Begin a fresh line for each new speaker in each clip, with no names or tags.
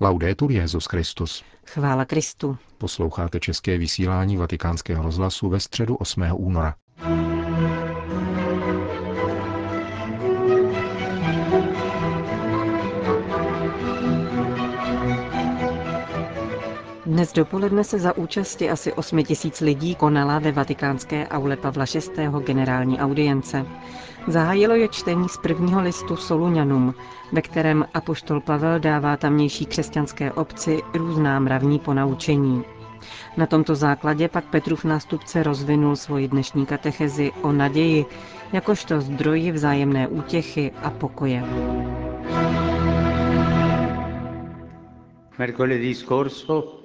Laudetur Jezus Christus.
Chvála Kristu.
Posloucháte české vysílání Vatikánského rozhlasu ve středu 8. února.
Dnes dopoledne se za účasti asi 8 tisíc lidí konala ve vatikánské aule Pavla VI. generální audience. Zahájilo je čtení z prvního listu Soluňanům, ve kterém apoštol Pavel dává tamnější křesťanské obci různá mravní ponaučení. Na tomto základě pak Petrův nástupce rozvinul svoji dnešní katechezi o naději, jakožto zdroji vzájemné útěchy a pokoje.
Mercoledì scorso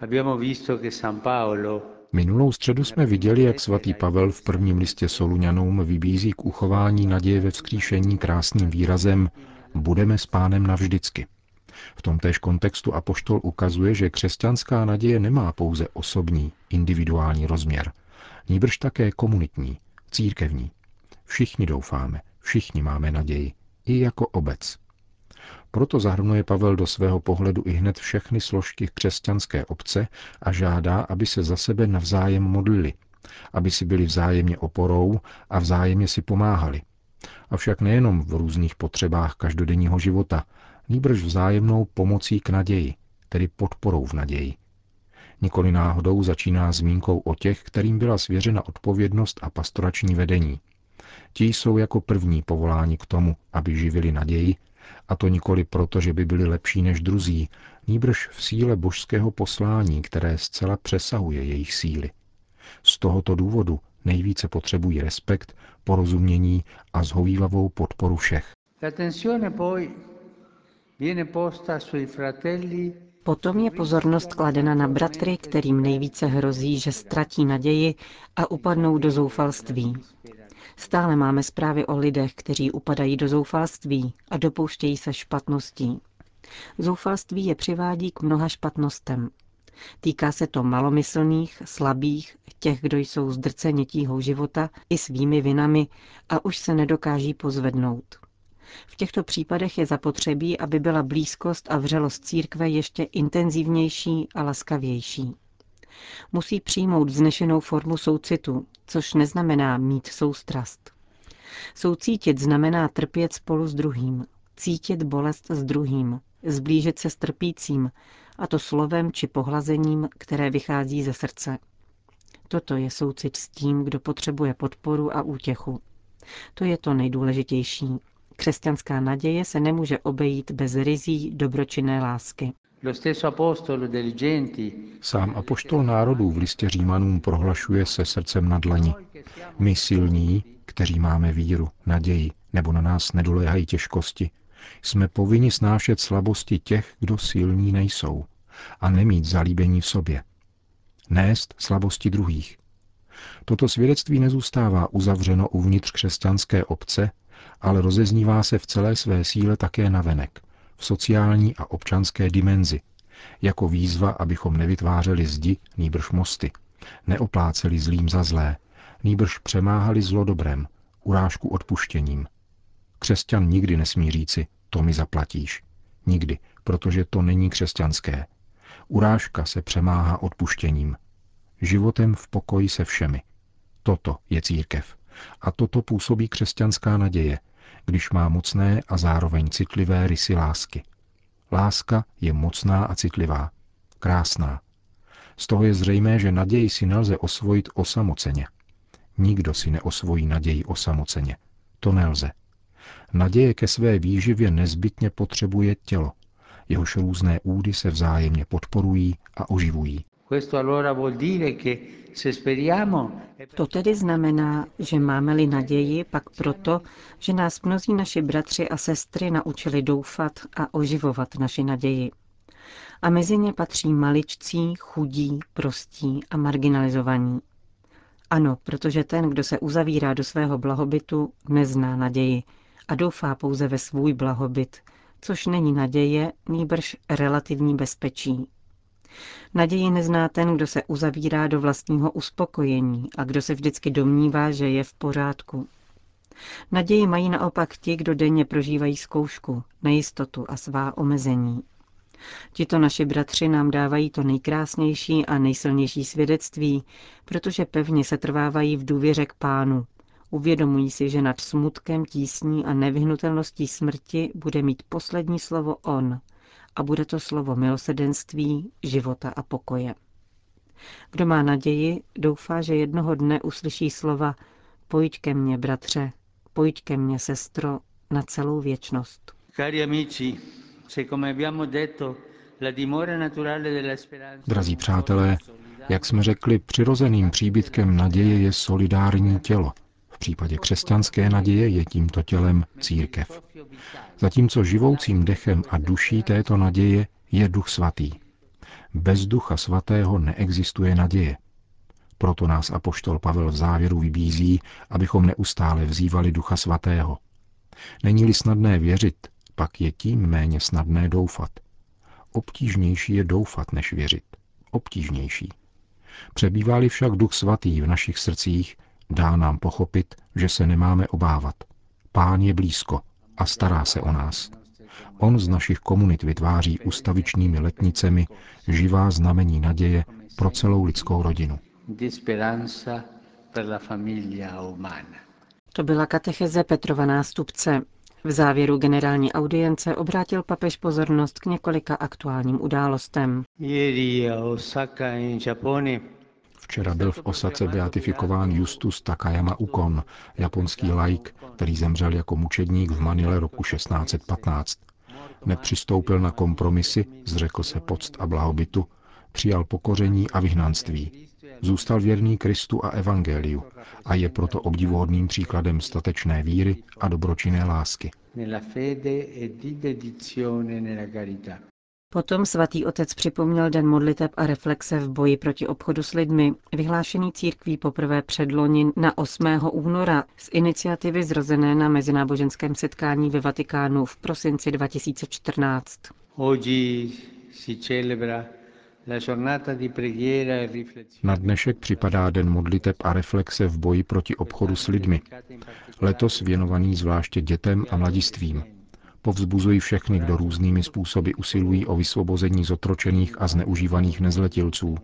abbiamo visto che San Paolo
Minulou středu jsme viděli, jak svatý Pavel v prvním listě Soluňanům vybízí k uchování naděje ve vzkříšení krásným výrazem Budeme s pánem navždycky. V tomtéž kontextu apoštol ukazuje, že křesťanská naděje nemá pouze osobní, individuální rozměr, nýbrž také komunitní, církevní. Všichni doufáme, všichni máme naději, i jako obec. Proto zahrnuje Pavel do svého pohledu i hned všechny složky křesťanské obce a žádá, aby se za sebe navzájem modlili, aby si byli vzájemně oporou a vzájemně si pomáhali. Avšak nejenom v různých potřebách každodenního života, nýbrž vzájemnou pomocí k naději, tedy podporou v naději. Nikoli náhodou začíná zmínkou o těch, kterým byla svěřena odpovědnost a pastorační vedení. Ti jsou jako první povoláni k tomu, aby živili naději a to nikoli proto, že by byli lepší než druzí, nýbrž v síle božského poslání, které zcela přesahuje jejich síly. Z tohoto důvodu nejvíce potřebují respekt, porozumění a zhovývavou podporu všech.
Potom je pozornost kladena na bratry, kterým nejvíce hrozí, že ztratí naději a upadnou do zoufalství. Stále máme zprávy o lidech, kteří upadají do zoufalství a dopouštějí se špatností. Zoufalství je přivádí k mnoha špatnostem. Týká se to malomyslných, slabých, těch, kdo jsou zdrceni tíhou života i svými vinami a už se nedokáží pozvednout. V těchto případech je zapotřebí, aby byla blízkost a vřelost církve ještě intenzivnější a laskavější. Musí přijmout vznešenou formu soucitu, což neznamená mít soustrast. Soucítit znamená trpět spolu s druhým, cítit bolest s druhým, zblížit se s trpícím, a to slovem či pohlazením, které vychází ze srdce. Toto je soucit s tím, kdo potřebuje podporu a útěchu. To je to nejdůležitější. Křesťanská naděje se nemůže obejít bez rizí dobročinné lásky.
Sám apoštol národů v listě Římanům prohlašuje se srdcem na dlani. My silní, kteří máme víru, naději, nebo na nás nedoléhají těžkosti, jsme povinni snášet slabosti těch, kdo silní nejsou, a nemít zalíbení v sobě. Nést slabosti druhých. Toto svědectví nezůstává uzavřeno uvnitř křesťanské obce, ale rozeznívá se v celé své síle také navenek – v sociální a občanské dimenzi, jako výzva, abychom nevytvářeli zdi, nýbrž mosty, neopláceli zlým za zlé, nýbrž přemáhali zlo dobrem, urážku odpuštěním. Křesťan nikdy nesmí říci, to mi zaplatíš. Nikdy, protože to není křesťanské. Urážka se přemáhá odpuštěním. Životem v pokoji se všemi. Toto je církev. A toto působí křesťanská naděje, když má mocné a zároveň citlivé rysy lásky. Láska je mocná a citlivá, krásná. Z toho je zřejmé, že naději si nelze osvojit osamoceně. Nikdo si neosvojí naději osamoceně. To nelze. Naděje ke své výživě nezbytně potřebuje tělo, jehož různé údy se vzájemně podporují a oživují.
To tedy znamená, že máme-li naději, pak proto, že nás mnozí naši bratři a sestry naučili doufat a oživovat naši naději. A mezi ně patří maličcí, chudí, prostí a marginalizovaní. Ano, protože ten, kdo se uzavírá do svého blahobytu, nezná naději a doufá pouze ve svůj blahobyt, což není naděje, nýbrž relativní bezpečí. Naději nezná ten, kdo se uzavírá do vlastního uspokojení a kdo se vždycky domnívá, že je v pořádku. Naději mají naopak ti, kdo denně prožívají zkoušku, nejistotu a svá omezení. Tito naši bratři nám dávají to nejkrásnější a nejsilnější svědectví, protože pevně se trvávají v důvěře k pánu. Uvědomují si, že nad smutkem, tísní a nevyhnutelností smrti bude mít poslední slovo on a bude to slovo milosedenství, života a pokoje. Kdo má naději, doufá, že jednoho dne uslyší slova Pojď ke mně, bratře, pojď ke mně, sestro, na celou věčnost.
Cari amici, se come abbiamo detto, la dimora naturale della speranza...
Drazí přátelé, jak jsme řekli, přirozeným příbytkem naděje je solidární tělo. V případě křesťanské naděje je tímto tělem církev. Zatímco živoucím dechem a duší této naděje je duch svatý. Bez ducha svatého neexistuje naděje. Proto nás apoštol Pavel v závěru vybízí, abychom neustále vzývali ducha svatého. Není-li snadné věřit, pak je tím méně snadné doufat. Obtížnější je doufat, než věřit. Obtížnější. Přebývá-li však duch svatý v našich srdcích, dá nám pochopit, že se nemáme obávat. Pán je blízko a stará se o nás. On z našich komunit vytváří ustavičnými letnicemi živá znamení naděje pro celou lidskou rodinu.
To byla katecheze Petrova nástupce. V závěru generální audience obrátil papež pozornost k několika aktuálním událostem.
Včera byl v Osace beatifikován Justus Takayama Ukon, japonský laik, který zemřel jako mučedník v Manile roku 1615. Nepřistoupil na kompromisy, zřekl se poct a blahobytu, přijal pokoření a vyhnanství. Zůstal věrný Kristu a Evangeliu a je proto obdivuhodným příkladem statečné víry a dobročinné lásky.
Potom svatý otec připomněl den modliteb a reflexe v boji proti obchodu s lidmi, vyhlášený církví poprvé předloni na 8. února z iniciativy zrozené na mezináboženském setkání ve Vatikánu v prosinci 2014.
Na dnešek připadá den modliteb a reflexe v boji proti obchodu s lidmi. Letos věnovaný zvláště dětem a mladistvím. Povzbuzují všechny, kdo různými způsoby usilují o vysvobození zotročených a zneužívaných nezletilců.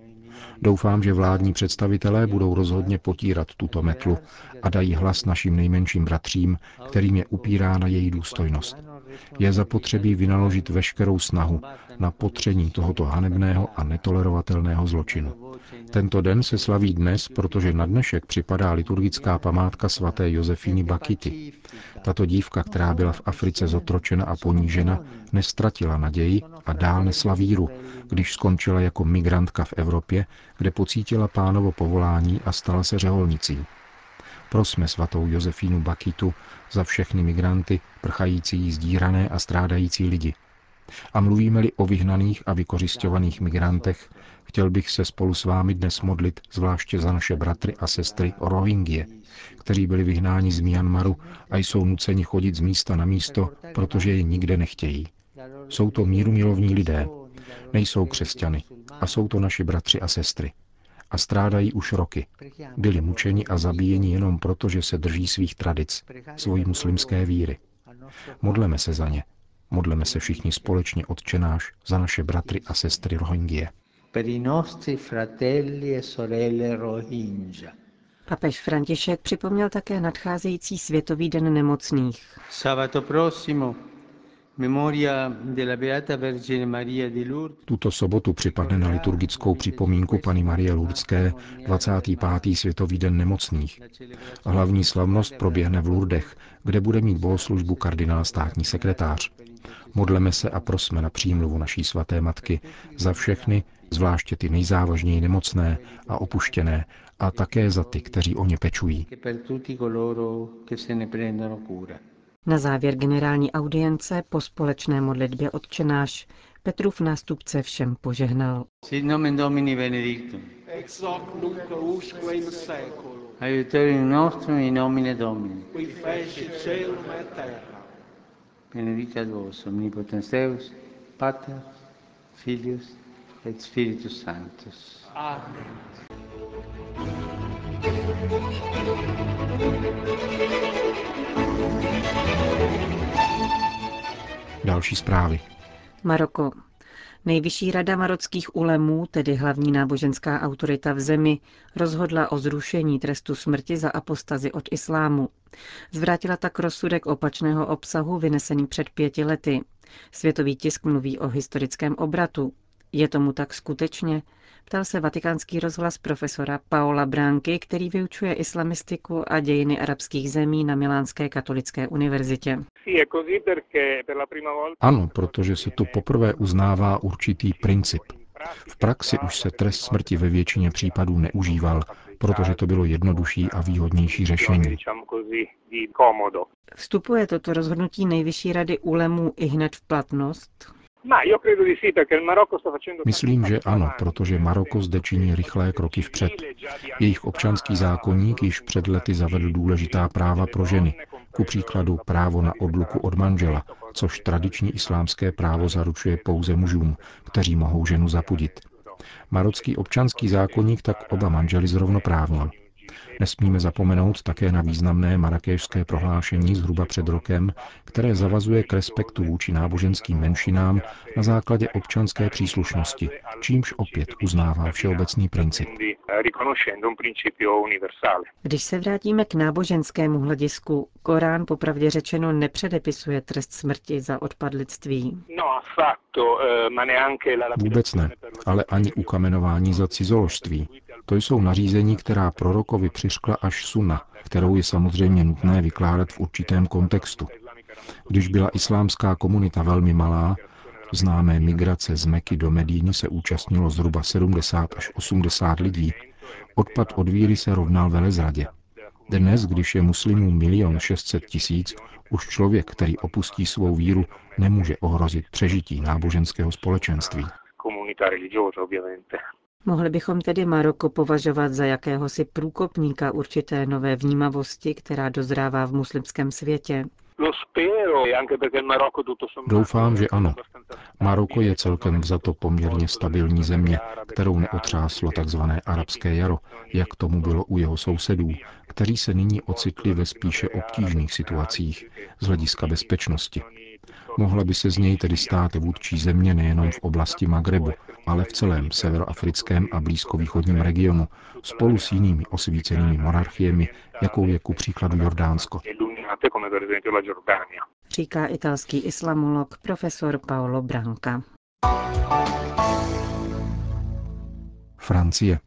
Doufám, že vládní představitelé budou rozhodně potírat tuto metlu a dají hlas našim nejmenším bratřím, kterým je upírána její důstojnost. Je zapotřebí vynaložit veškerou snahu na potření tohoto hanebného a netolerovatelného zločinu. Tento den se slaví dnes, protože na dnešek připadá liturgická památka svaté Josefíny Bakity. Tato dívka, která byla v Africe zotročena a ponížena, nestratila naději a dál nesla víru, když skončila jako migrantka v Evropě, kde pocítila pánovo povolání a stala se řeholnicí. Prosme svatou Josefínu Bakitu za všechny migranty, prchající zdírané a strádající lidi. A mluvíme-li o vyhnaných a vykořišťovaných migrantech, chtěl bych se spolu s vámi dnes modlit zvláště za naše bratry a sestry Rohingyě, kteří byli vyhnáni z Myanmaru a jsou nuceni chodit z místa na místo, protože je nikde nechtějí. Jsou to mírumilovní lidé, nejsou křesťany a jsou to naši bratři a sestry a strádají už roky. Byli mučeni a zabíjeni jenom proto, že se drží svých tradic, svojí muslimské víry. Modleme se za ně. Modleme se všichni společně odčenáš za naše bratry a sestry Rohingyě.
Papež František připomněl také nadcházející Světový den nemocných.
Sabato prossimo
tuto sobotu připadne na liturgickou připomínku Pany Marie Lurdské 25. Světový den nemocných. Hlavní slavnost proběhne v Lurdech, kde bude mít bohoslužbu kardinál státní sekretář. Modleme se a prosme na přímluvu naší svaté matky za všechny, zvláště ty nejzávažněji nemocné a opuštěné, a také za ty, kteří o ně pečují.
Na závěr generální audience po společné modlitbě odčenáš Petrův nástupce všem požehnal.
Sit nomen Domini benedictum.
Ex hoc nunc usque in seculum.
Aiuterium nostrum in nomine Domini.
Qui feci celum et terra.
Benedicat vos omnipotens Deus, Pater, Filius et Spiritus Sanctus.
Amen.
Další zprávy.
Maroko. Nejvyšší rada marockých ulemů, tedy hlavní náboženská autorita v zemi, rozhodla o zrušení trestu smrti za apostazi od islámu. Zvrátila tak rozsudek opačného obsahu vynesený před pěti lety. Světový tisk mluví o historickém obratu. Je tomu tak skutečně? Ptal se vatikánský rozhlas profesora Paola Bránky, který vyučuje islamistiku a dějiny arabských zemí na Milánské katolické univerzitě.
Ano, protože se tu poprvé uznává určitý princip. V praxi už se trest smrti ve většině případů neužíval, protože to bylo jednodušší a výhodnější řešení.
Vstupuje toto rozhodnutí Nejvyšší rady úlemů i hned v platnost?
Myslím, že ano, protože Maroko zde činí rychlé kroky vpřed. Jejich občanský zákonník již před lety zavedl důležitá práva pro ženy, ku příkladu právo na odluku od manžela, což tradiční islámské právo zaručuje pouze mužům, kteří mohou ženu zapudit. Marocký občanský zákonník tak oba manžely zrovnoprávnil. Nesmíme zapomenout také na významné marakéšské prohlášení zhruba před rokem, které zavazuje k respektu vůči náboženským menšinám na základě občanské příslušnosti, čímž opět uznává všeobecný princip.
Když se vrátíme k náboženskému hledisku, Korán popravdě řečeno nepředepisuje trest smrti za odpadlictví.
Vůbec ne, ale ani ukamenování za cizoložství. To jsou nařízení, která prorokovi přiškla až suna, kterou je samozřejmě nutné vykládat v určitém kontextu. Když byla islámská komunita velmi malá, známé migrace z Meky do Medíny se účastnilo zhruba 70 až 80 lidí, odpad od víry se rovnal velezradě. Dnes, když je muslimů milion 600 tisíc, už člověk, který opustí svou víru, nemůže ohrozit přežití náboženského společenství.
Mohli bychom tedy Maroko považovat za jakéhosi průkopníka určité nové vnímavosti, která dozrává v muslimském světě.
Doufám, že ano. Maroko je celkem za to poměrně stabilní země, kterou neotřáslo tzv. arabské jaro, jak tomu bylo u jeho sousedů, kteří se nyní ocitli ve spíše obtížných situacích z hlediska bezpečnosti. Mohla by se z něj tedy stát vůdčí země nejenom v oblasti Magrebu, ale v celém severoafrickém a blízkovýchodním regionu, spolu s jinými osvícenými monarchiemi, jakou je ku příkladu Jordánsko.
Říká italský islamolog profesor Paolo Branca.
Francie.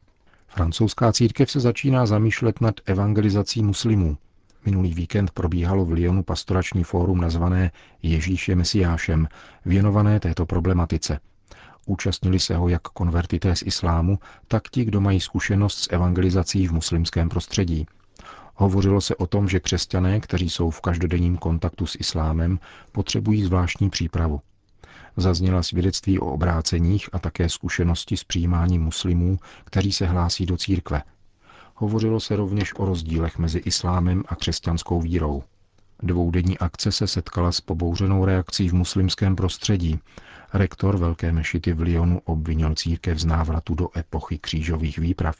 Francouzská církev se začíná zamýšlet nad evangelizací muslimů. Minulý víkend probíhalo v Lyonu pastorační fórum nazvané Ježíš Mesiášem, věnované této problematice. Účastnili se ho jak konvertité z islámu, tak ti, kdo mají zkušenost s evangelizací v muslimském prostředí. Hovořilo se o tom, že křesťané, kteří jsou v každodenním kontaktu s islámem, potřebují zvláštní přípravu. Zazněla svědectví o obráceních a také zkušenosti s přijímáním muslimů, kteří se hlásí do církve – Hovořilo se rovněž o rozdílech mezi islámem a křesťanskou vírou. Dvoudenní akce se setkala s pobouřenou reakcí v muslimském prostředí. Rektor Velké mešity v Lyonu obvinil církev z návratu do epochy křížových výprav.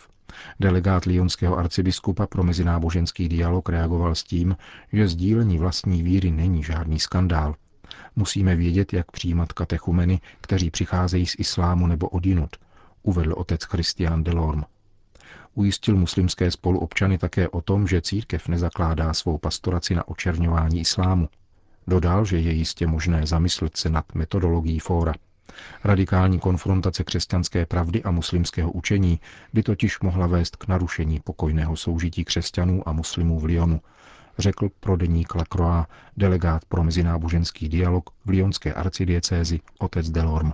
Delegát lyonského arcibiskupa pro mezináboženský dialog reagoval s tím, že sdílení vlastní víry není žádný skandál. Musíme vědět, jak přijímat katechumeny, kteří přicházejí z islámu nebo odinut, uvedl otec Christian Delorme ujistil muslimské spoluobčany také o tom, že církev nezakládá svou pastoraci na očerňování islámu. Dodal, že je jistě možné zamyslet se nad metodologií fóra. Radikální konfrontace křesťanské pravdy a muslimského učení by totiž mohla vést k narušení pokojného soužití křesťanů a muslimů v Lyonu, řekl pro deník Lacroix delegát pro mezináboženský dialog v lyonské arcidiecézi otec Delorme.